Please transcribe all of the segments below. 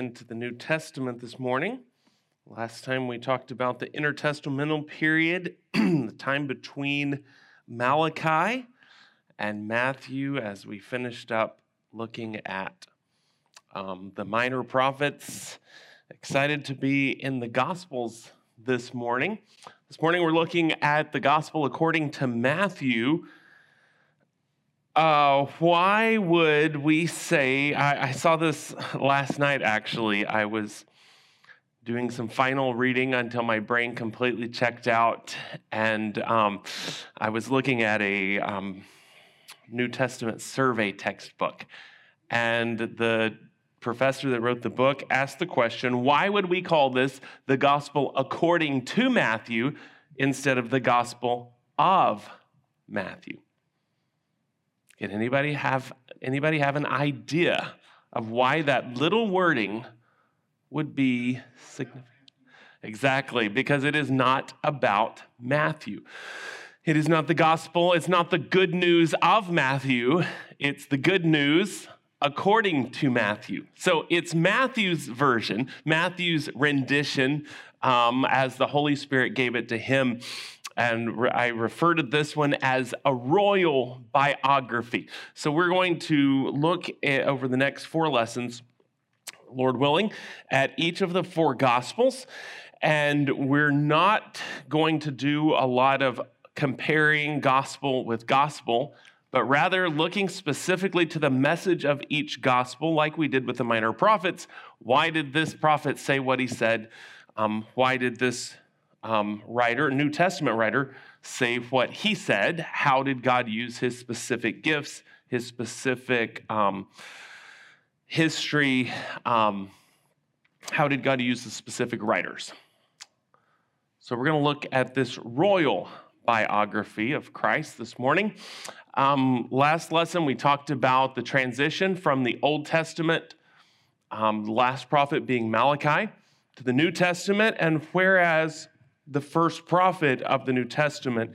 into the New Testament this morning. Last time we talked about the intertestamental period, the time between Malachi and Matthew, as we finished up looking at um, the minor prophets. Excited to be in the Gospels this morning. This morning we're looking at the Gospel according to Matthew. Uh, why would we say? I, I saw this last night actually. I was doing some final reading until my brain completely checked out. And um, I was looking at a um, New Testament survey textbook. And the professor that wrote the book asked the question why would we call this the gospel according to Matthew instead of the gospel of Matthew? Can anybody have anybody have an idea of why that little wording would be significant? Exactly, because it is not about Matthew. It is not the gospel, it's not the good news of Matthew, it's the good news according to Matthew. So it's Matthew's version, Matthew's rendition um, as the Holy Spirit gave it to him and I refer to this one as a royal biography. So we're going to look at, over the next four lessons, Lord willing, at each of the four gospels. And we're not going to do a lot of comparing gospel with gospel, but rather looking specifically to the message of each gospel, like we did with the minor prophets. Why did this prophet say what he said? Um, why did this um, writer, New Testament writer, say what he said. How did God use his specific gifts, his specific um, history? Um, how did God use the specific writers? So we're going to look at this royal biography of Christ this morning. Um, last lesson, we talked about the transition from the Old Testament, um, last prophet being Malachi, to the New Testament. And whereas the first prophet of the New Testament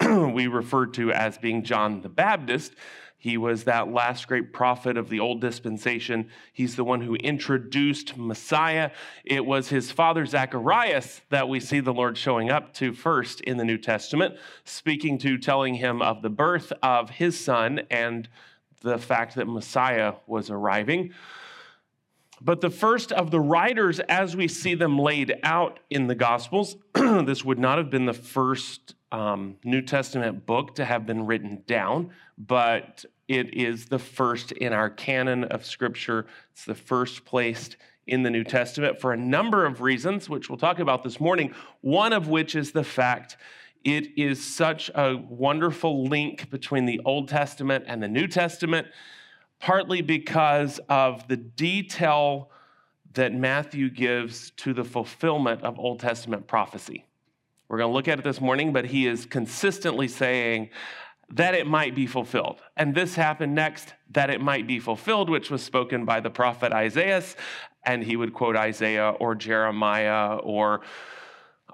we refer to as being John the Baptist. He was that last great prophet of the old dispensation. He's the one who introduced Messiah. It was his father Zacharias that we see the Lord showing up to first in the New Testament, speaking to, telling him of the birth of his son and the fact that Messiah was arriving. But the first of the writers, as we see them laid out in the Gospels, this would not have been the first um, New Testament book to have been written down, but it is the first in our canon of Scripture. It's the first placed in the New Testament for a number of reasons, which we'll talk about this morning. One of which is the fact it is such a wonderful link between the Old Testament and the New Testament partly because of the detail that Matthew gives to the fulfillment of Old Testament prophecy. We're going to look at it this morning, but he is consistently saying that it might be fulfilled. And this happened next, that it might be fulfilled, which was spoken by the prophet Isaiah. And he would quote Isaiah or Jeremiah or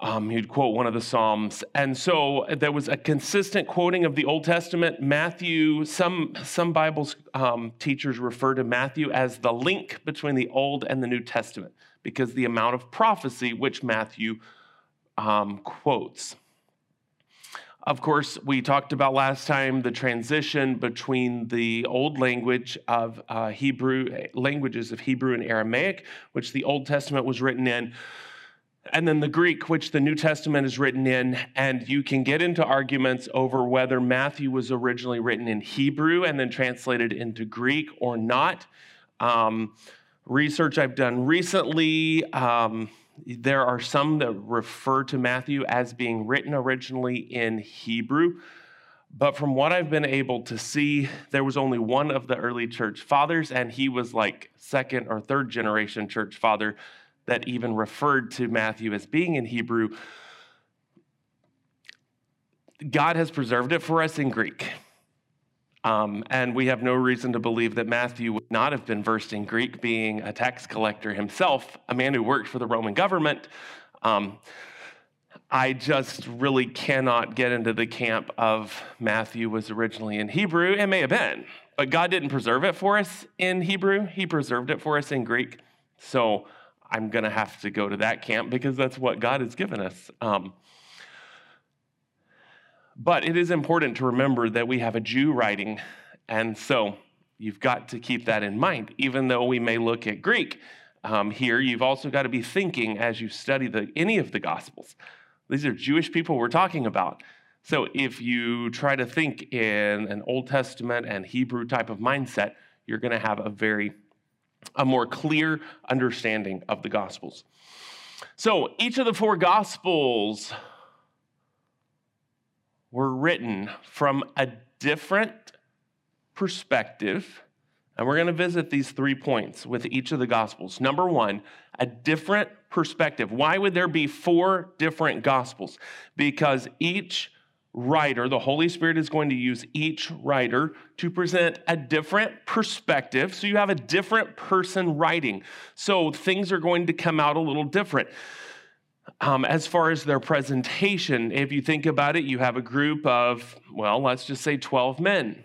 um, he'd quote one of the Psalms. And so there was a consistent quoting of the Old Testament. Matthew, some, some Bible um, teachers refer to Matthew as the link between the Old and the New Testament because the amount of prophecy which Matthew um, quotes. Of course, we talked about last time the transition between the old language of uh, Hebrew, languages of Hebrew and Aramaic, which the Old Testament was written in and then the Greek, which the New Testament is written in, and you can get into arguments over whether Matthew was originally written in Hebrew and then translated into Greek or not. Um, research I've done recently, um, there are some that refer to Matthew as being written originally in Hebrew. But from what I've been able to see, there was only one of the early church fathers, and he was like second or third generation church father that even referred to Matthew as being in Hebrew, God has preserved it for us in Greek. Um, and we have no reason to believe that Matthew would not have been versed in Greek, being a tax collector himself, a man who worked for the Roman government. Um, I just really cannot get into the camp of Matthew was originally in Hebrew. It may have been, but God didn't preserve it for us in Hebrew, He preserved it for us in Greek. So I'm going to have to go to that camp because that's what God has given us. Um, but it is important to remember that we have a Jew writing, and so you've got to keep that in mind. Even though we may look at Greek um, here, you've also got to be thinking as you study the, any of the Gospels. These are Jewish people we're talking about. So if you try to think in an Old Testament and Hebrew type of mindset, you're going to have a very a more clear understanding of the Gospels. So each of the four Gospels were written from a different perspective. And we're going to visit these three points with each of the Gospels. Number one, a different perspective. Why would there be four different Gospels? Because each writer, the Holy Spirit is going to use each writer to present a different perspective. So you have a different person writing. So things are going to come out a little different. Um, as far as their presentation, if you think about it, you have a group of, well, let's just say 12 men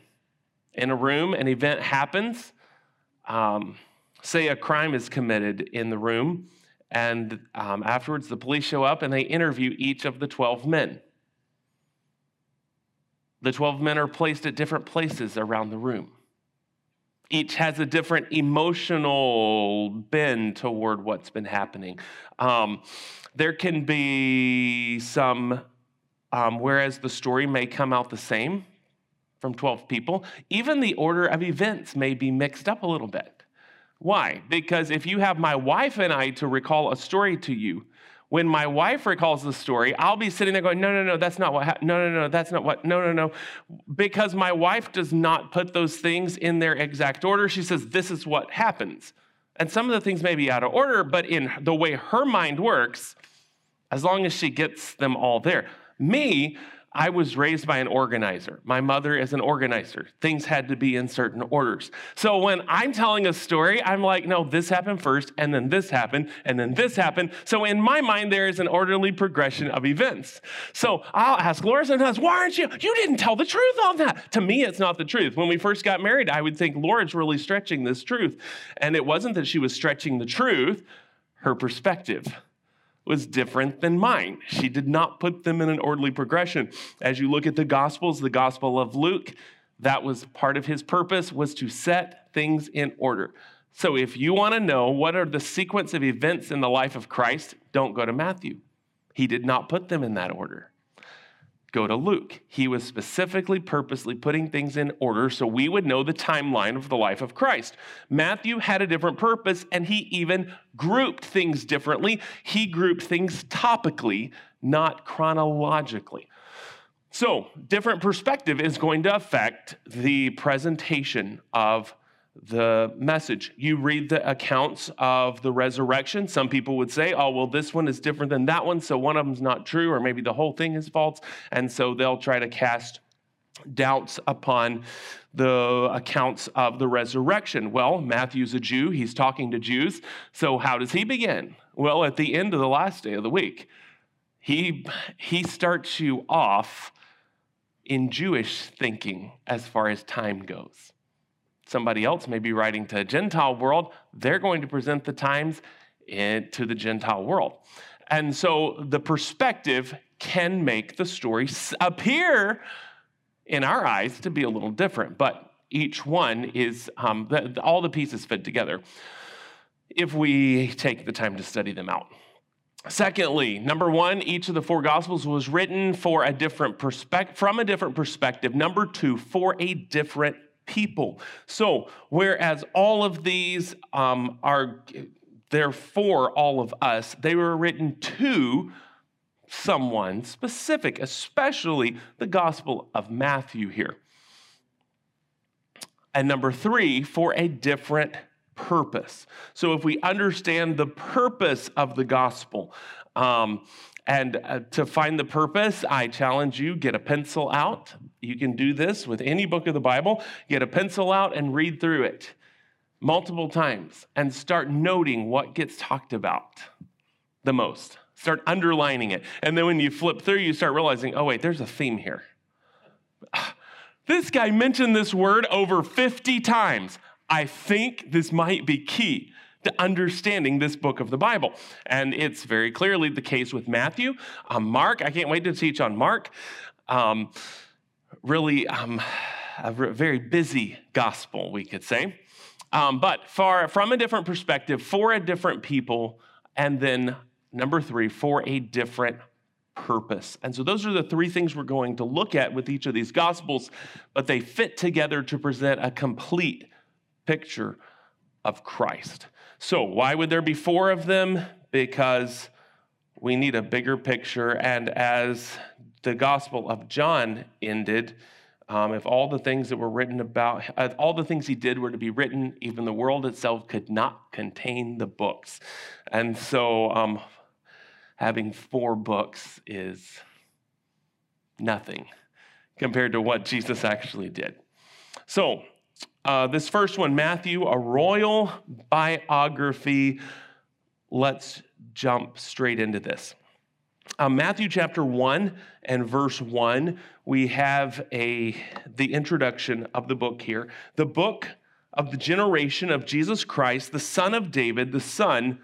in a room, an event happens. Um, say a crime is committed in the room, and um, afterwards the police show up and they interview each of the 12 men. The 12 men are placed at different places around the room. Each has a different emotional bend toward what's been happening. Um, there can be some, um, whereas the story may come out the same from 12 people, even the order of events may be mixed up a little bit. Why? Because if you have my wife and I to recall a story to you, when my wife recalls the story, I'll be sitting there going, no, no, no, that's not what happened. No, no, no, that's not what, no, no, no. Because my wife does not put those things in their exact order. She says, this is what happens. And some of the things may be out of order, but in the way her mind works, as long as she gets them all there. Me, I was raised by an organizer. My mother is an organizer. Things had to be in certain orders. So when I'm telling a story, I'm like, no, this happened first, and then this happened, and then this happened. So in my mind, there is an orderly progression of events. So I'll ask Laura sometimes, why aren't you? You didn't tell the truth on that. To me, it's not the truth. When we first got married, I would think Laura's really stretching this truth. And it wasn't that she was stretching the truth, her perspective was different than mine. She did not put them in an orderly progression. As you look at the Gospels, the Gospel of Luke, that was part of his purpose was to set things in order. So if you want to know what are the sequence of events in the life of Christ, don't go to Matthew. He did not put them in that order go to Luke. He was specifically, purposely putting things in order so we would know the timeline of the life of Christ. Matthew had a different purpose and he even grouped things differently. He grouped things topically, not chronologically. So, different perspective is going to affect the presentation of the message. You read the accounts of the resurrection. Some people would say, oh, well, this one is different than that one, so one of them's not true, or maybe the whole thing is false. And so they'll try to cast doubts upon the accounts of the resurrection. Well, Matthew's a Jew, he's talking to Jews. So how does he begin? Well, at the end of the last day of the week, he, he starts you off in Jewish thinking as far as time goes somebody else may be writing to a Gentile world, they're going to present the times in, to the Gentile world. And so the perspective can make the story appear in our eyes to be a little different, but each one is, um, the, all the pieces fit together if we take the time to study them out. Secondly, number one, each of the four gospels was written for a different perspective, from a different perspective. Number two, for a different people. So, whereas all of these um, are they're for all of us, they were written to someone specific, especially the Gospel of Matthew here. And number three, for a different purpose. So, if we understand the purpose of the gospel, um, and uh, to find the purpose, I challenge you get a pencil out. You can do this with any book of the Bible. Get a pencil out and read through it multiple times and start noting what gets talked about the most. Start underlining it. And then when you flip through, you start realizing, oh, wait, there's a theme here. This guy mentioned this word over 50 times. I think this might be key to understanding this book of the Bible. And it's very clearly the case with Matthew. Um, Mark, I can't wait to teach on Mark. Um, really, um, a very busy gospel, we could say. Um, but far from a different perspective, for a different people, and then number three, for a different purpose. And so those are the three things we're going to look at with each of these gospels, but they fit together to present a complete picture of Christ. So, why would there be four of them? Because we need a bigger picture. And as the Gospel of John ended, um, if all the things that were written about, all the things he did were to be written, even the world itself could not contain the books. And so, um, having four books is nothing compared to what Jesus actually did. So, uh, this first one, Matthew, a royal biography. Let's jump straight into this. Uh, Matthew chapter 1 and verse 1, we have a, the introduction of the book here. The book of the generation of Jesus Christ, the son of David, the son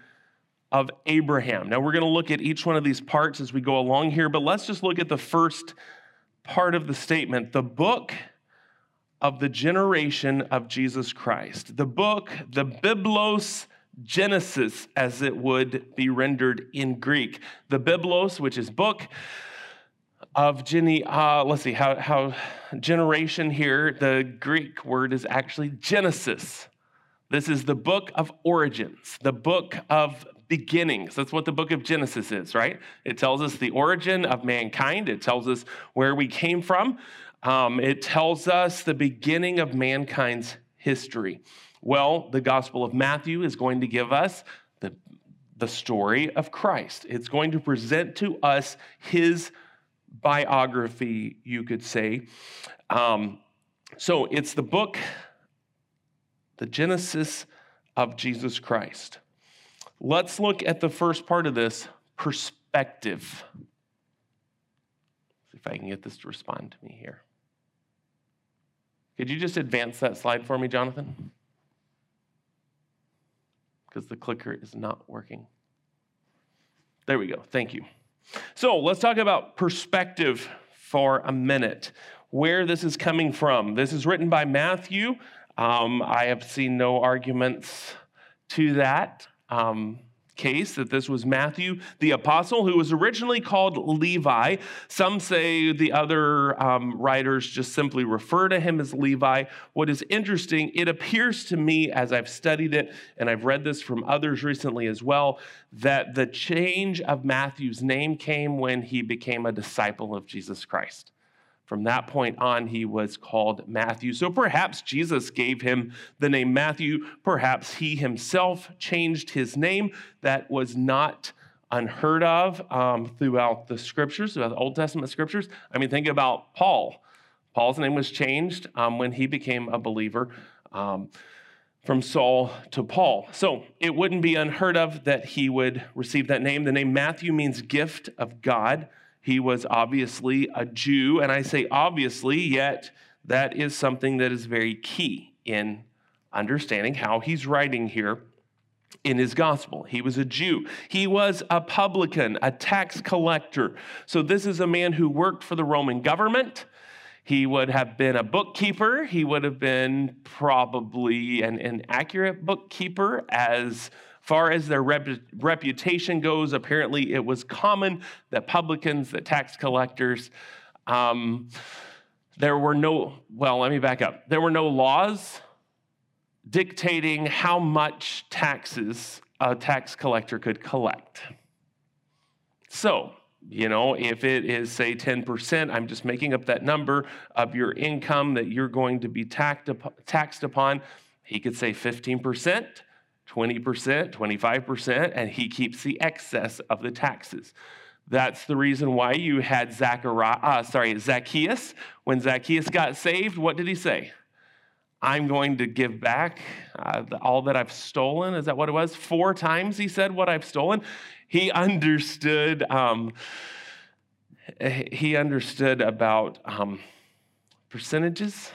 of Abraham. Now, we're going to look at each one of these parts as we go along here, but let's just look at the first part of the statement. The book of the generation of Jesus Christ. The book, the Biblos Genesis, as it would be rendered in Greek. The Biblos, which is book of gene, uh, let's see, how, how generation here, the Greek word is actually Genesis. This is the book of origins, the book of beginnings. That's what the book of Genesis is, right? It tells us the origin of mankind, it tells us where we came from. Um, it tells us the beginning of mankind's history. Well, the Gospel of Matthew is going to give us the, the story of Christ. It's going to present to us his biography, you could say. Um, so it's the book, the Genesis of Jesus Christ. Let's look at the first part of this perspective. See if I can get this to respond to me here. Could you just advance that slide for me, Jonathan? Because the clicker is not working. There we go. Thank you. So let's talk about perspective for a minute, where this is coming from. This is written by Matthew. Um, I have seen no arguments to that. Um, case that this was Matthew the apostle, who was originally called Levi. Some say the other um, writers just simply refer to him as Levi. What is interesting, it appears to me as I've studied it, and I've read this from others recently as well, that the change of Matthew's name came when he became a disciple of Jesus Christ. From that point on, he was called Matthew. So perhaps Jesus gave him the name Matthew. Perhaps he himself changed his name. That was not unheard of um, throughout the scriptures, throughout the Old Testament scriptures. I mean, think about Paul. Paul's name was changed um, when he became a believer. Um, from Saul to Paul. So it wouldn't be unheard of that he would receive that name. The name Matthew means gift of God. He was obviously a Jew, and I say obviously, yet that is something that is very key in understanding how he's writing here in his gospel. He was a Jew. He was a publican, a tax collector. So, this is a man who worked for the Roman government. He would have been a bookkeeper. He would have been probably an accurate bookkeeper, as far as their rep- reputation goes, apparently it was common that publicans, that tax collectors, um, there were no, well, let me back up. There were no laws dictating how much taxes a tax collector could collect. So, you know, if it is, say, 10%, I'm just making up that number of your income that you're going to be taxed upon. He could say 15%. 20%, 25%, and he keeps the excess of the taxes. That's the reason why you had Zachariah, uh, sorry, Zacchaeus. When Zacchaeus got saved, what did he say? I'm going to give back uh, all that I've stolen. Is that what it was? Four times he said what I've stolen. He understood. Um, he understood about um, percentages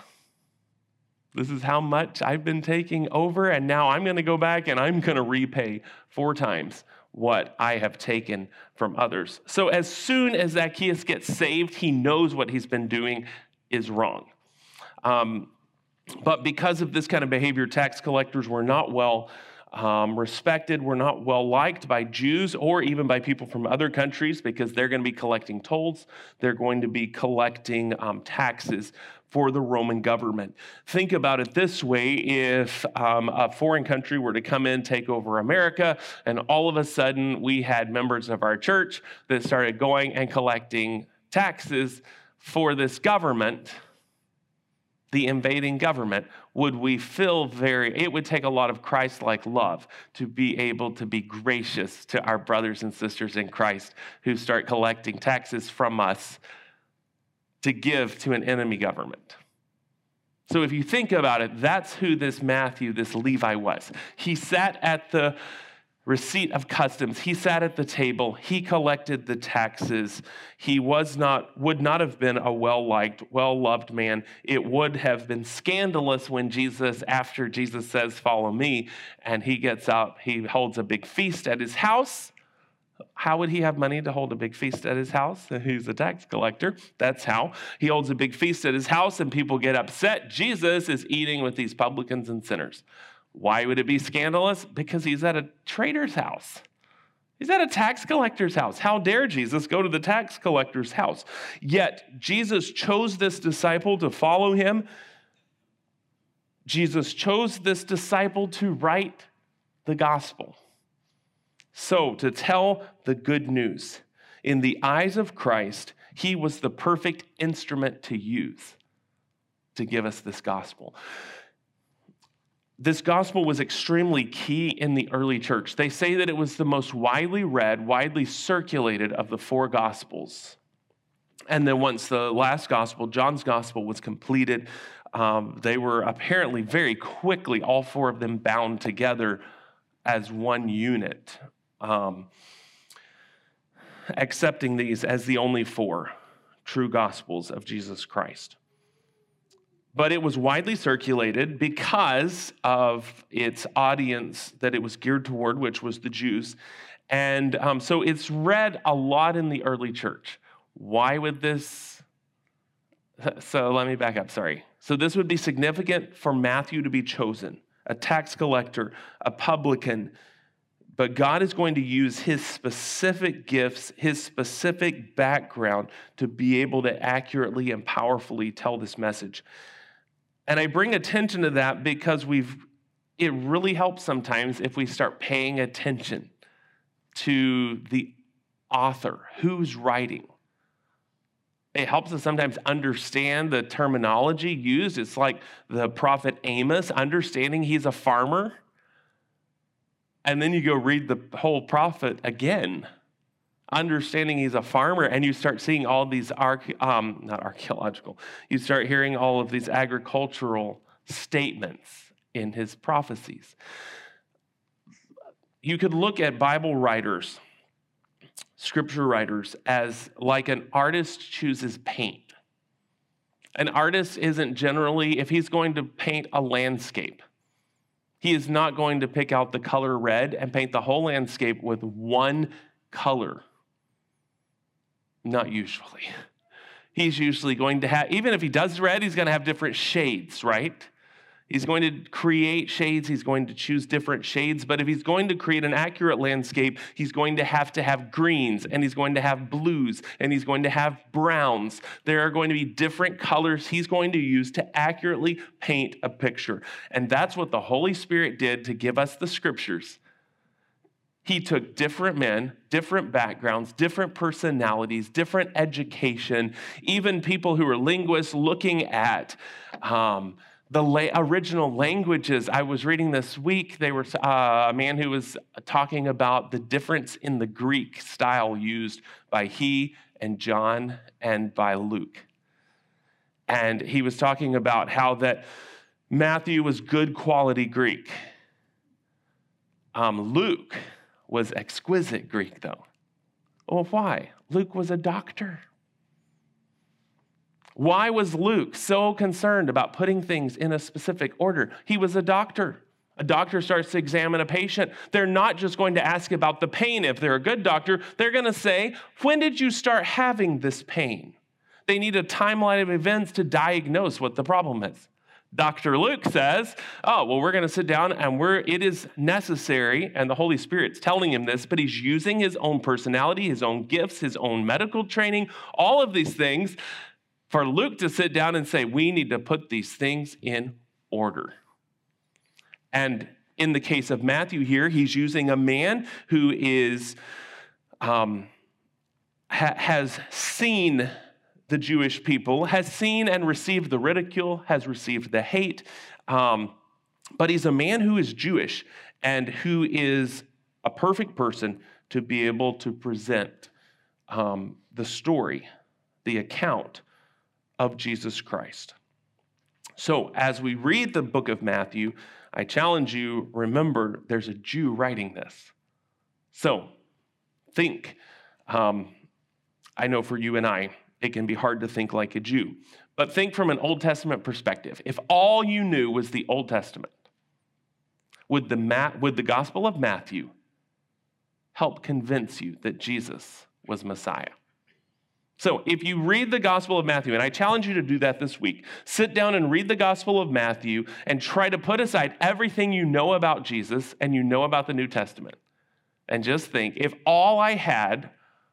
This is how much I've been taking over, and now I'm going to go back and I'm going to repay four times what I have taken from others. So, as soon as Zacchaeus gets saved, he knows what he's been doing is wrong. Um, but because of this kind of behavior, tax collectors were not well um, respected, were not well liked by Jews or even by people from other countries because they're going to be collecting tolls, they're going to be collecting um, taxes for the Roman government. Think about it this way if um, a foreign country were to come in, take over America, and all of a sudden we had members of our church that started going and collecting taxes for this government the invading government, would we feel very, it would take a lot of Christ like love to be able to be gracious to our brothers and sisters in Christ who start collecting taxes from us to give to an enemy government. So if you think about it, that's who this Matthew, this Levi was. He sat at the receipt of customs. He sat at the table, he collected the taxes. He was not would not have been a well-liked, well-loved man. It would have been scandalous when Jesus after Jesus says, "Follow me," and he gets up, he holds a big feast at his house. How would he have money to hold a big feast at his house? He's a tax collector. That's how. He holds a big feast at his house and people get upset. Jesus is eating with these publicans and sinners. Why would it be scandalous? Because he's at a trader's house. He's at a tax collector's house. How dare Jesus go to the tax collector's house? Yet, Jesus chose this disciple to follow him. Jesus chose this disciple to write the gospel. So, to tell the good news. In the eyes of Christ, he was the perfect instrument to use to give us this gospel this gospel was extremely key in the early church. They say that it was the most widely read, widely circulated of the four gospels. And then once the last gospel, John's gospel, was completed, um, they were apparently very quickly, all four of them bound together as one unit, um, accepting these as the only four true gospels of Jesus Christ but it was widely circulated because of its audience that it was geared toward, which was the Jews. And um, so it's read a lot in the early church. Why would this? So let me back up, sorry. So this would be significant for Matthew to be chosen a tax collector, a publican. But God is going to use his specific gifts, his specific background to be able to accurately and powerfully tell this message. And I bring attention to that because we've it really helps sometimes if we start paying attention to the author, who's writing. It helps us sometimes understand the terminology used. It's like the prophet Amos, understanding he's a farmer. And then you go read the whole prophet again understanding he's a farmer and you start seeing all these arche- um, not archaeological you start hearing all of these agricultural statements in his prophecies. You could look at bible writers scripture writers as like an artist chooses paint. An artist isn't generally if he's going to paint a landscape he is not going to pick out the color red and paint the whole landscape with one color not usually. He's usually going to have, even if he does red, he's going to have different shades, right? He's going to create shades. He's going to choose different shades. But if he's going to create an accurate landscape, he's going to have to have greens and he's going to have blues and he's going to have browns. There are going to be different colors he's going to use to accurately paint a picture. And that's what the Holy Spirit did to give us the scriptures he took different men, different backgrounds, different personalities, different education, even people who were linguists looking at um, the la- original languages. I was reading this week, they were uh, a man who was talking about the difference in the Greek style used by he and John and by Luke. And he was talking about how that Matthew was good quality Greek. Um, Luke, was exquisite Greek, though. Well, why? Luke was a doctor. Why was Luke so concerned about putting things in a specific order? He was a doctor. A doctor starts to examine a patient. They're not just going to ask about the pain. If they're a good doctor, they're going to say, When did you start having this pain? They need a timeline of events to diagnose what the problem is. Dr. Luke says, Oh, well, we're going to sit down and we're, it is necessary, and the Holy Spirit's telling him this, but he's using his own personality, his own gifts, his own medical training, all of these things for Luke to sit down and say, We need to put these things in order. And in the case of Matthew here, he's using a man who is um, ha- has seen the Jewish people, has seen and received the ridicule, has received the hate, um, but he's a man who is Jewish and who is a perfect person to be able to present um, the story, the account of Jesus Christ. So, as we read the book of Matthew, I challenge you remember there's a Jew writing this. So, think. Um, I know for you and I, it can be hard to think like a Jew, but think from an Old Testament perspective. If all you knew was the Old Testament, would the, Ma- would the Gospel of Matthew help convince you that Jesus was Messiah? So, if you read the Gospel of Matthew, and I challenge you to do that this week, sit down and read the Gospel of Matthew and try to put aside everything you know about Jesus and you know about the New Testament. And just think if all I had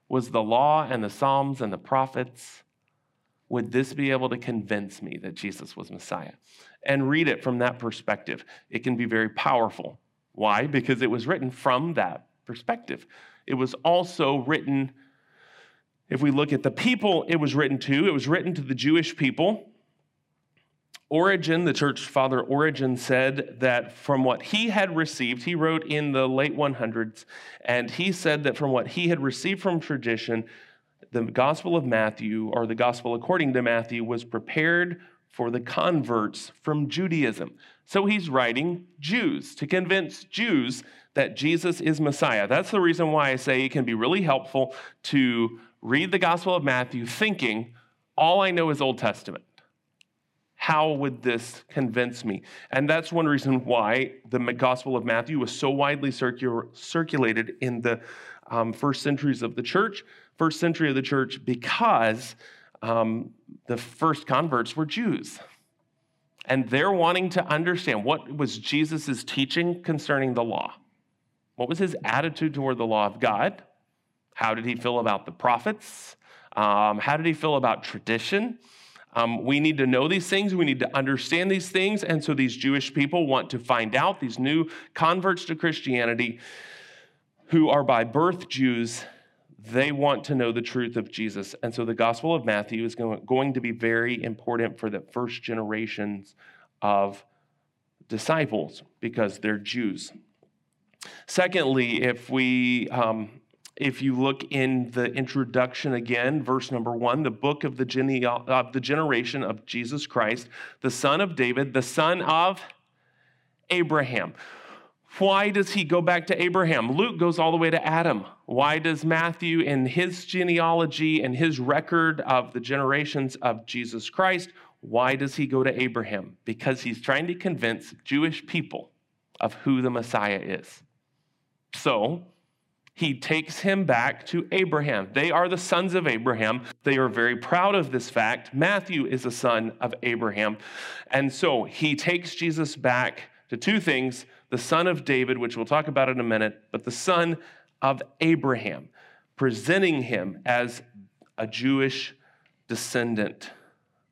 was the law and the Psalms and the prophets, would this be able to convince me that Jesus was Messiah? And read it from that perspective. It can be very powerful. Why? Because it was written from that perspective. It was also written if we look at the people it was written to, it was written to the Jewish people. Origen, the church father Origen, said that from what he had received, he wrote in the late 100s, and he said that from what he had received from tradition, the Gospel of Matthew, or the Gospel according to Matthew, was prepared for the converts from Judaism. So he's writing Jews to convince Jews that Jesus is Messiah. That's the reason why I say it can be really helpful to read the Gospel of Matthew thinking, all I know is Old Testament. How would this convince me? And that's one reason why the Gospel of Matthew was so widely circulated in the um, first centuries of the church, first century of the church, because um, the first converts were Jews. And they're wanting to understand what was Jesus' teaching concerning the law. What was his attitude toward the law of God? How did he feel about the prophets? Um, how did he feel about tradition? Um, we need to know these things. We need to understand these things. And so these Jewish people want to find out, these new converts to Christianity who are by birth Jews, they want to know the truth of Jesus. And so the Gospel of Matthew is going to be very important for the first generations of disciples because they're Jews. Secondly, if we um, if you look in the introduction again, verse number one, the book of the, gene- of the generation of Jesus Christ, the son of David, the son of Abraham. Why does he go back to Abraham? Luke goes all the way to Adam. Why does Matthew, in his genealogy and his record of the generations of Jesus Christ, why does he go to Abraham? Because he's trying to convince Jewish people of who the Messiah is. So, he takes him back to Abraham. They are the sons of Abraham. They are very proud of this fact. Matthew is a son of Abraham. And so he takes Jesus back to two things the son of David, which we'll talk about in a minute, but the son of Abraham, presenting him as a Jewish descendant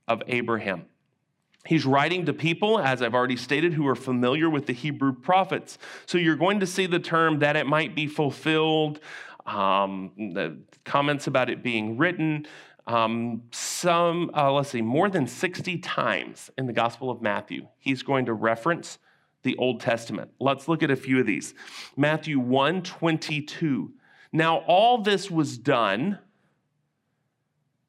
of Abraham. He's writing to people, as I've already stated, who are familiar with the Hebrew prophets. So you're going to see the term that it might be fulfilled, um, the comments about it being written. Um, some, uh, let's see, more than 60 times in the Gospel of Matthew, he's going to reference the Old Testament. Let's look at a few of these. Matthew 1 22. Now, all this was done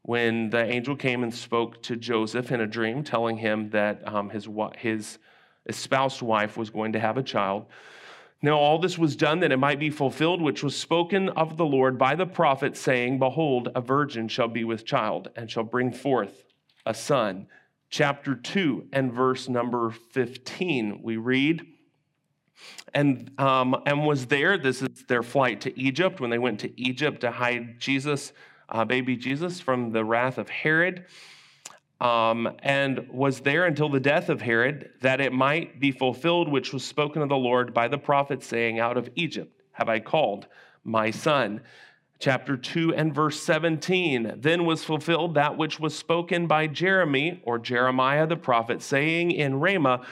when the angel came and spoke to Joseph in a dream, telling him that um, his, his espoused wife was going to have a child. Now, all this was done that it might be fulfilled, which was spoken of the Lord by the prophet, saying, Behold, a virgin shall be with child and shall bring forth a son. Chapter 2 and verse number 15, we read, and, um, and was there. This is their flight to Egypt when they went to Egypt to hide Jesus, uh, baby Jesus, from the wrath of Herod. Um, and was there until the death of Herod, that it might be fulfilled which was spoken of the Lord by the prophet, saying, Out of Egypt have I called my son. Chapter 2 and verse 17. Then was fulfilled that which was spoken by Jeremy, or Jeremiah the prophet, saying in Ramah,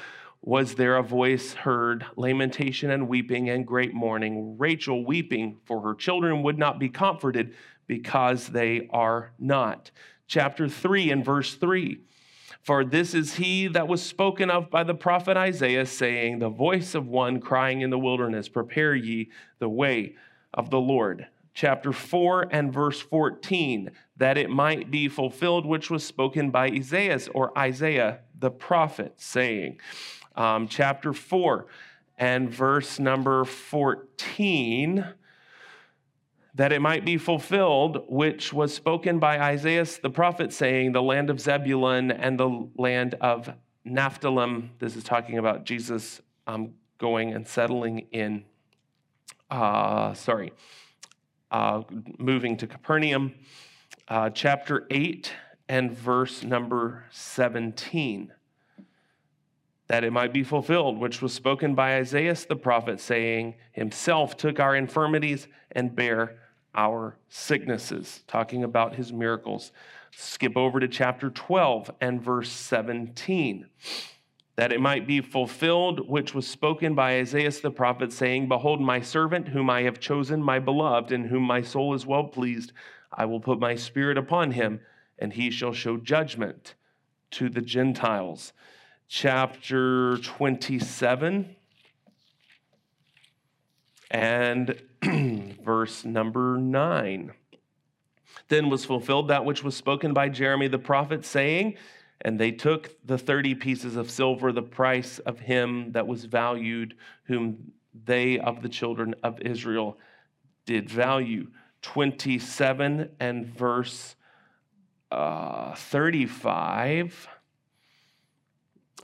was there a voice heard, lamentation and weeping and great mourning, Rachel weeping, for her children would not be comforted because they are not. Chapter 3 and verse 3. For this is he that was spoken of by the prophet Isaiah, saying, The voice of one crying in the wilderness, Prepare ye the way of the Lord. Chapter 4 and verse 14, that it might be fulfilled which was spoken by Esaias or Isaiah the prophet, saying, um, chapter 4 and verse number 14 that it might be fulfilled, which was spoken by Isaiah the prophet, saying, The land of Zebulun and the land of Naphtali. This is talking about Jesus um, going and settling in, uh, sorry, uh, moving to Capernaum. Uh, chapter 8 and verse number 17 that it might be fulfilled, which was spoken by Isaiah the prophet, saying, Himself took our infirmities and bare our sicknesses, talking about his miracles. Skip over to chapter 12 and verse 17. That it might be fulfilled, which was spoken by Isaiah the prophet, saying, Behold, my servant, whom I have chosen, my beloved, in whom my soul is well pleased. I will put my spirit upon him, and he shall show judgment to the Gentiles chapter 27 and verse number 9. Then was fulfilled that which was spoken by Jeremy the prophet, saying, And they took the 30 pieces of silver, the price of him that was valued, whom they of the children of Israel did value. 27 and verse uh, 35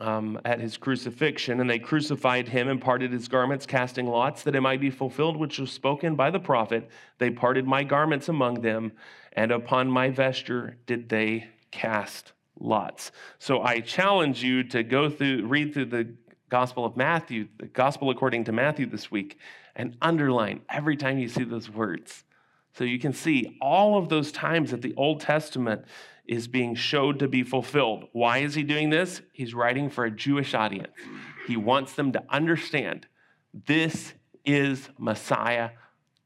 um, at his crucifixion, and they crucified him and parted his garments, casting lots, that it might be fulfilled which was spoken by the prophet. They parted my garments among them, and upon my vesture did they cast lots. So I challenge you to go through, read through the Gospel of Matthew, the Gospel according to Matthew this week, and underline every time you see those words. So you can see all of those times that the Old Testament is being showed to be fulfilled. Why is he doing this? He's writing for a Jewish audience. He wants them to understand this is Messiah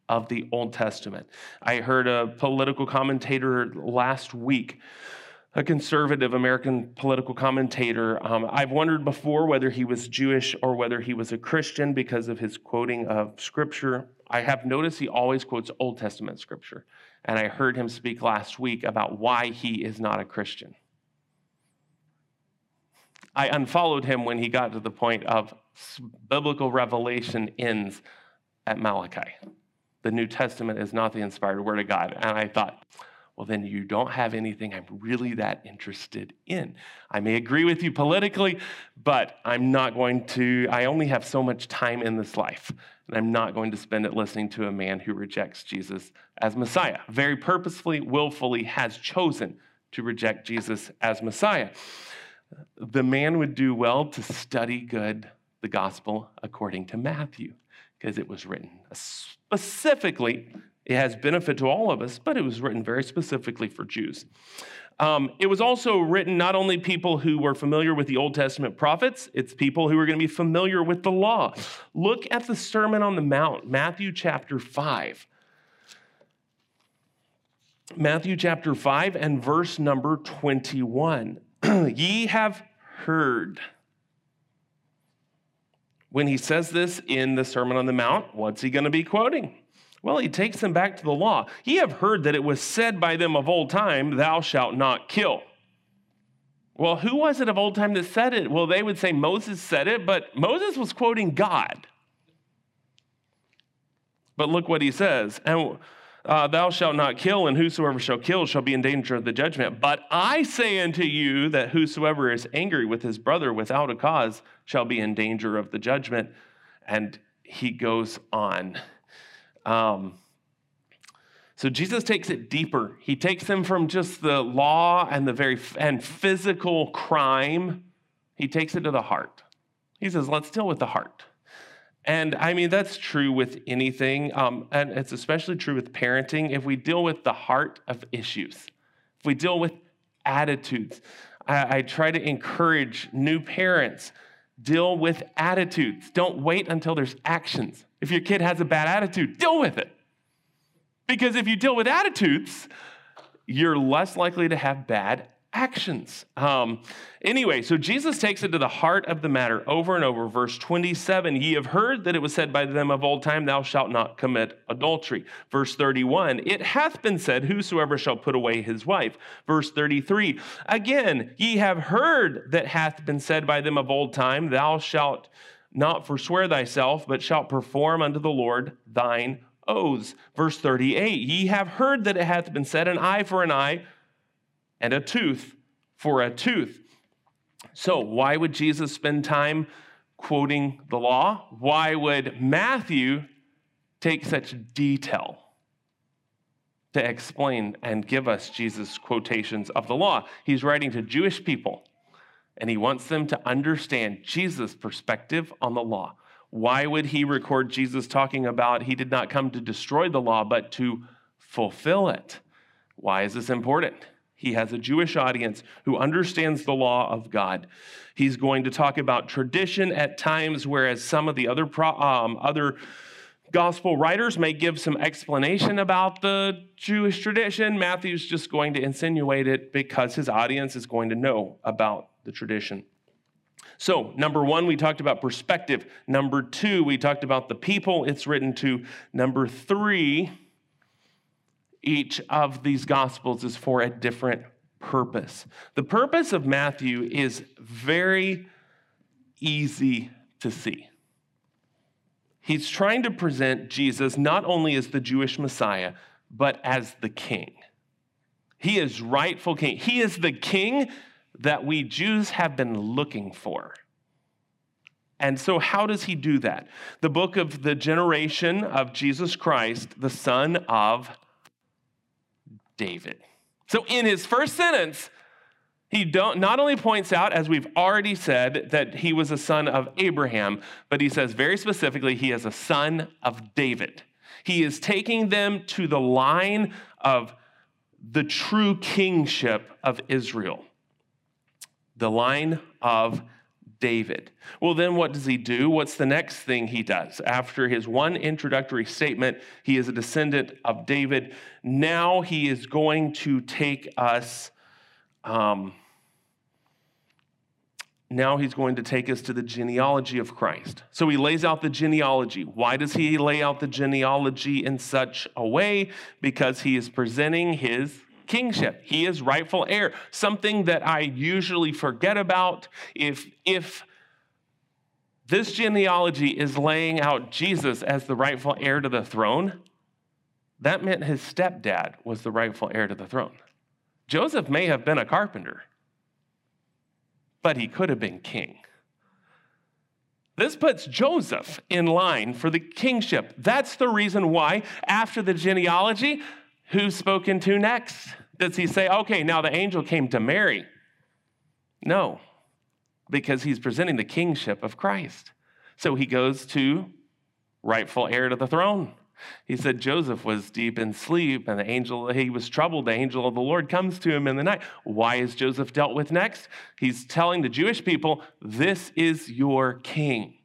of the Old Testament. I heard a political commentator last week, a conservative American political commentator. Um, I've wondered before whether he was Jewish or whether he was a Christian because of his quoting of scripture. I have noticed he always quotes Old Testament scripture. And I heard him speak last week about why he is not a Christian. I unfollowed him when he got to the point of biblical revelation ends at Malachi. The New Testament is not the inspired word of God. And I thought, well, then you don't have anything I'm really that interested in. I may agree with you politically, but I'm not going to, I only have so much time in this life, and I'm not going to spend it listening to a man who rejects Jesus as Messiah, very purposefully, willfully has chosen to reject Jesus as Messiah. The man would do well to study good the gospel according to Matthew, because it was written specifically it has benefit to all of us, but it was written very specifically for Jews. Um, it was also written not only people who were familiar with the Old Testament prophets, it's people who are going to be familiar with the law. Look at the Sermon on the Mount, Matthew chapter 5. Matthew chapter 5 and verse number 21. Ye have heard. When he says this in the Sermon on the Mount, what's he going to be quoting? Well, he takes them back to the law. Ye have heard that it was said by them of old time, Thou shalt not kill. Well, who was it of old time that said it? Well, they would say Moses said it, but Moses was quoting God. But look what he says. And uh, thou shalt not kill, and whosoever shall kill shall be in danger of the judgment. But I say unto you that whosoever is angry with his brother without a cause shall be in danger of the judgment. And he goes on. Um, so Jesus takes it deeper. He takes them from just the law and the very and physical crime. He takes it to the heart. He says, "Let's deal with the heart." And I mean that's true with anything, um, and it's especially true with parenting. If we deal with the heart of issues, if we deal with attitudes, I, I try to encourage new parents deal with attitudes. Don't wait until there's actions. If your kid has a bad attitude, deal with it. Because if you deal with attitudes, you're less likely to have bad actions. Um, anyway, so Jesus takes it to the heart of the matter over and over. Verse 27 Ye have heard that it was said by them of old time, Thou shalt not commit adultery. Verse 31 It hath been said, Whosoever shall put away his wife. Verse 33 Again, ye have heard that hath been said by them of old time, Thou shalt not forswear thyself, but shalt perform unto the Lord thine oaths. Verse 38 Ye have heard that it hath been said, An eye for an eye, and a tooth for a tooth. So, why would Jesus spend time quoting the law? Why would Matthew take such detail to explain and give us Jesus' quotations of the law? He's writing to Jewish people, and he wants them to understand Jesus' perspective on the law. Why would he record Jesus talking about he did not come to destroy the law, but to fulfill it? Why is this important? He has a Jewish audience who understands the law of God. He's going to talk about tradition at times, whereas some of the other, um, other gospel writers may give some explanation about the Jewish tradition. Matthew's just going to insinuate it because his audience is going to know about the tradition. So, number one, we talked about perspective. Number two, we talked about the people it's written to. Number three, each of these gospels is for a different purpose. The purpose of Matthew is very easy to see. He's trying to present Jesus not only as the Jewish Messiah, but as the king. He is rightful king. He is the king that we Jews have been looking for. And so, how does he do that? The book of the generation of Jesus Christ, the son of David. So, in his first sentence, he not only points out, as we've already said, that he was a son of Abraham, but he says very specifically he is a son of David. He is taking them to the line of the true kingship of Israel the line of David. Well, then what does he do? What's the next thing he does? After his one introductory statement, he is a descendant of David. Now he is going to take us. Um, now he's going to take us to the genealogy of Christ. So he lays out the genealogy. Why does he lay out the genealogy in such a way? Because he is presenting his kingship. He is rightful heir. Something that I usually forget about. If, if this genealogy is laying out Jesus as the rightful heir to the throne, that meant his stepdad was the rightful heir to the throne. Joseph may have been a carpenter, but he could have been king. This puts Joseph in line for the kingship. That's the reason why, after the genealogy, who's spoken to next? Does he say, okay, now the angel came to Mary? No, because he's presenting the kingship of Christ. So he goes to rightful heir to the throne. He said Joseph was deep in sleep and the angel, he was troubled. The angel of the Lord comes to him in the night. Why is Joseph dealt with next? He's telling the Jewish people, This is your king.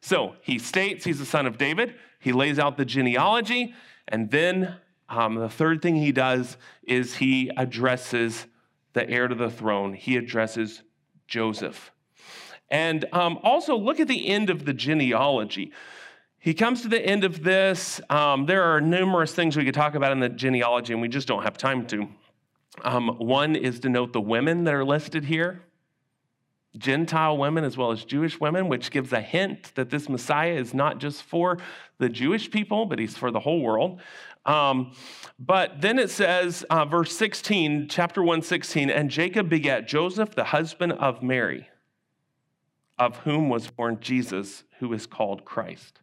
So he states he's the son of David. He lays out the genealogy. And then um, the third thing he does is he addresses the heir to the throne, he addresses Joseph. And um, also, look at the end of the genealogy. He comes to the end of this. Um, there are numerous things we could talk about in the genealogy, and we just don't have time to. Um, one is to note the women that are listed here. Gentile women as well as Jewish women, which gives a hint that this Messiah is not just for the Jewish people, but he's for the whole world. Um, but then it says, uh, verse 16, chapter 1, 16, and Jacob begat Joseph, the husband of Mary, of whom was born Jesus, who is called Christ.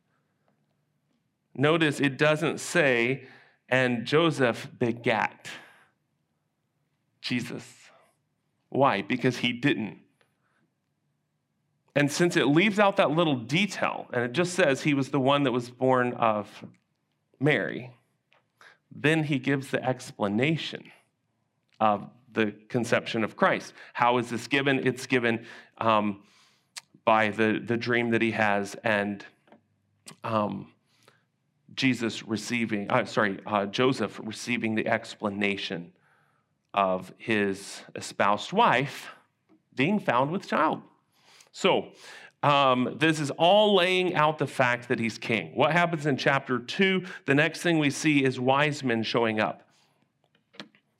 Notice it doesn't say, and Joseph begat Jesus. Why? Because he didn't. And since it leaves out that little detail, and it just says he was the one that was born of Mary, then he gives the explanation of the conception of Christ. How is this given? It's given um, by the, the dream that he has and um, Jesus receiving, uh, sorry, uh, Joseph receiving the explanation of his espoused wife being found with child. So, um, this is all laying out the fact that he's king. What happens in chapter two? The next thing we see is wise men showing up.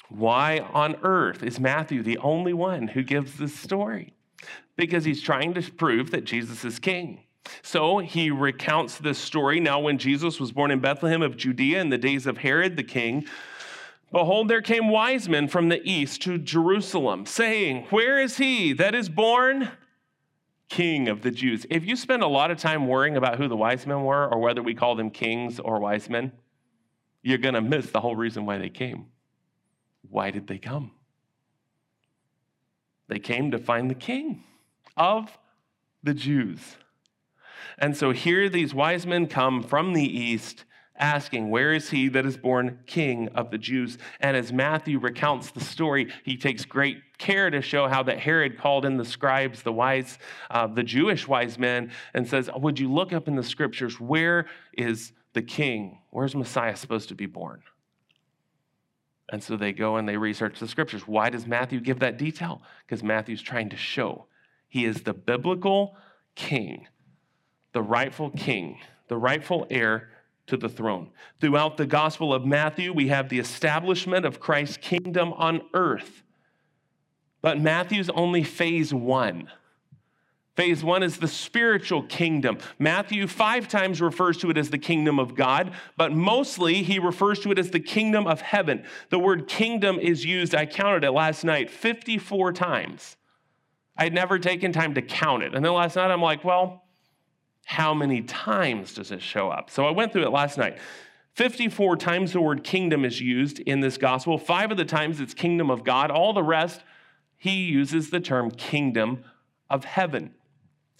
Why on earth is Matthew the only one who gives this story? Because he's trying to prove that Jesus is king. So he recounts this story. Now, when Jesus was born in Bethlehem of Judea in the days of Herod the king, behold, there came wise men from the east to Jerusalem, saying, Where is he that is born? King of the Jews. If you spend a lot of time worrying about who the wise men were or whether we call them kings or wise men, you're going to miss the whole reason why they came. Why did they come? They came to find the king of the Jews. And so here these wise men come from the east asking, Where is he that is born king of the Jews? And as Matthew recounts the story, he takes great care to show how that Herod called in the scribes, the wise, uh, the Jewish wise men, and says, Would you look up in the scriptures, where is the king? Where's Messiah supposed to be born? And so they go and they research the scriptures. Why does Matthew give that detail? Because Matthew's trying to show he is the biblical king, the rightful king, the rightful heir to the throne. Throughout the Gospel of Matthew, we have the establishment of Christ's kingdom on earth. But Matthew's only phase one. Phase one is the spiritual kingdom. Matthew five times refers to it as the kingdom of God, but mostly he refers to it as the kingdom of heaven. The word kingdom is used, I counted it last night, 54 times. I'd never taken time to count it. And then last night I'm like, well, how many times does it show up? So I went through it last night. 54 times the word kingdom is used in this gospel. Five of the times it's kingdom of God. All the rest, he uses the term kingdom of heaven.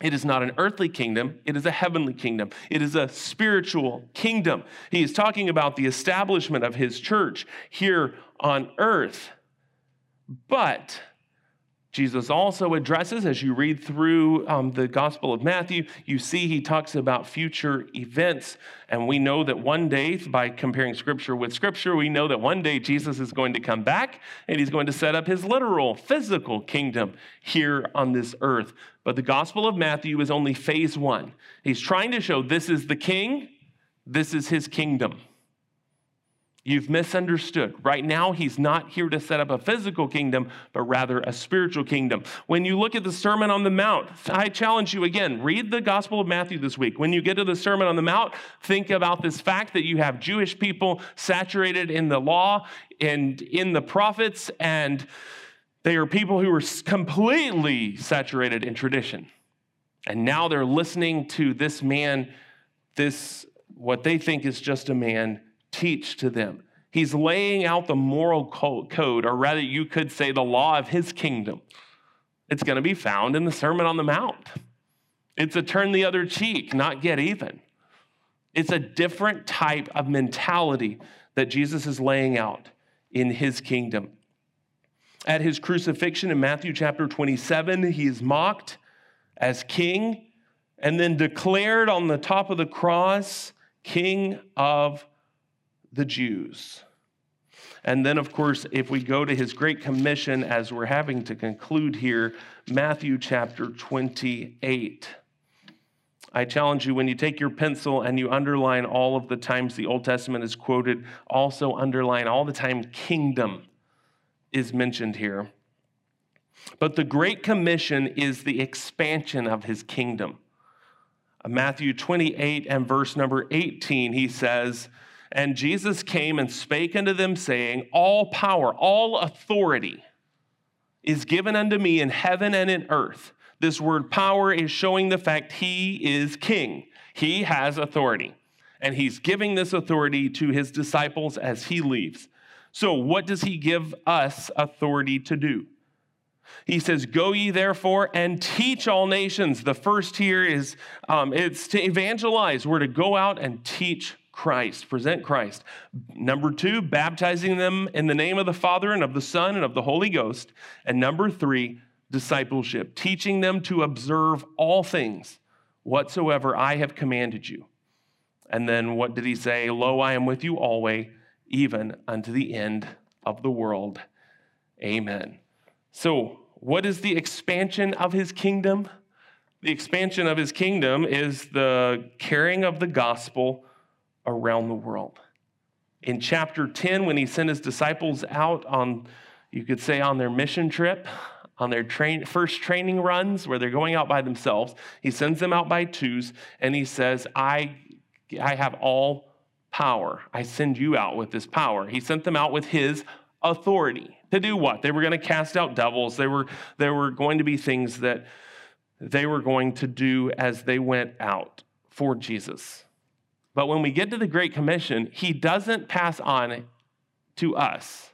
It is not an earthly kingdom, it is a heavenly kingdom. It is a spiritual kingdom. He is talking about the establishment of his church here on earth. But Jesus also addresses, as you read through um, the Gospel of Matthew, you see he talks about future events. And we know that one day, by comparing Scripture with Scripture, we know that one day Jesus is going to come back and he's going to set up his literal, physical kingdom here on this earth. But the Gospel of Matthew is only phase one. He's trying to show this is the king, this is his kingdom. You've misunderstood. Right now, he's not here to set up a physical kingdom, but rather a spiritual kingdom. When you look at the Sermon on the Mount, I challenge you again read the Gospel of Matthew this week. When you get to the Sermon on the Mount, think about this fact that you have Jewish people saturated in the law and in the prophets, and they are people who are completely saturated in tradition. And now they're listening to this man, this, what they think is just a man teach to them. He's laying out the moral code, or rather, you could say the law of his kingdom. It's going to be found in the Sermon on the Mount. It's a turn the other cheek, not get even. It's a different type of mentality that Jesus is laying out in his kingdom. At his crucifixion in Matthew chapter 27, he is mocked as king and then declared on the top of the cross, King of the Jews. And then, of course, if we go to his Great Commission, as we're having to conclude here, Matthew chapter 28. I challenge you when you take your pencil and you underline all of the times the Old Testament is quoted, also underline all the time kingdom is mentioned here. But the Great Commission is the expansion of his kingdom. Matthew 28 and verse number 18, he says, And Jesus came and spake unto them, saying, All power, all authority is given unto me in heaven and in earth. This word power is showing the fact he is king, he has authority. And he's giving this authority to his disciples as he leaves. So, what does he give us authority to do? He says, Go ye therefore and teach all nations. The first here is um, it's to evangelize. We're to go out and teach Christ, present Christ. Number two, baptizing them in the name of the Father and of the Son and of the Holy Ghost. And number three, discipleship, teaching them to observe all things whatsoever I have commanded you. And then what did he say? Lo, I am with you always, even unto the end of the world. Amen. So, what is the expansion of his kingdom? The expansion of his kingdom is the carrying of the gospel around the world. In chapter 10, when he sent his disciples out on, you could say, on their mission trip, on their train, first training runs where they're going out by themselves, he sends them out by twos and he says, I, I have all power. I send you out with this power. He sent them out with his authority to do what? They were going to cast out devils. They were, there were going to be things that they were going to do as they went out for Jesus. But when we get to the Great Commission, he doesn't pass on to us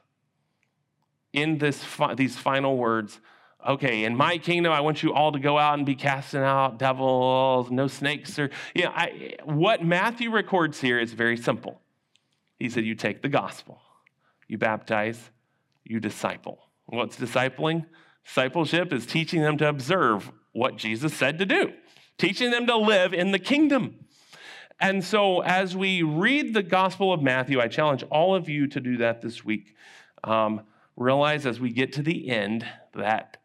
in this, these final words okay, in my kingdom, I want you all to go out and be casting out devils, no snakes. Or, you know, I, what Matthew records here is very simple. He said, You take the gospel, you baptize, you disciple. What's discipling? Discipleship is teaching them to observe what Jesus said to do, teaching them to live in the kingdom. And so, as we read the Gospel of Matthew, I challenge all of you to do that this week. Um, realize as we get to the end that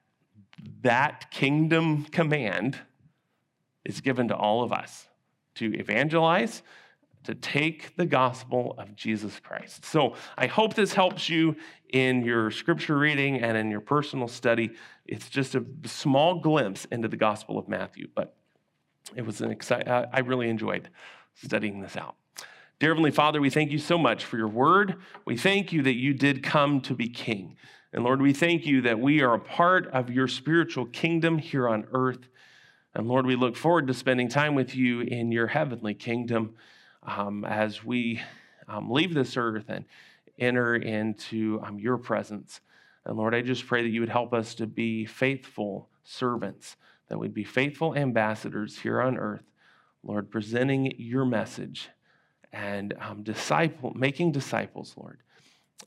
that kingdom command is given to all of us to evangelize, to take the gospel of Jesus Christ. So I hope this helps you in your scripture reading and in your personal study. It's just a small glimpse into the gospel of Matthew, but it was an exciting, I really enjoyed studying this out. Dear Heavenly Father, we thank you so much for your word. We thank you that you did come to be king. And Lord, we thank you that we are a part of your spiritual kingdom here on earth. And Lord, we look forward to spending time with you in your heavenly kingdom um, as we um, leave this earth and enter into um, your presence. And Lord, I just pray that you would help us to be faithful servants, that we'd be faithful ambassadors here on earth, Lord, presenting your message and um, disciple, making disciples, Lord,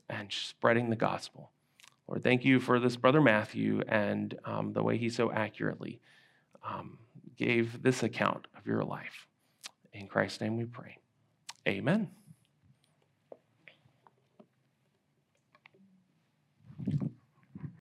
and spreading the gospel. Lord, thank you for this brother Matthew and um, the way he so accurately um, gave this account of your life. In Christ's name we pray. Amen.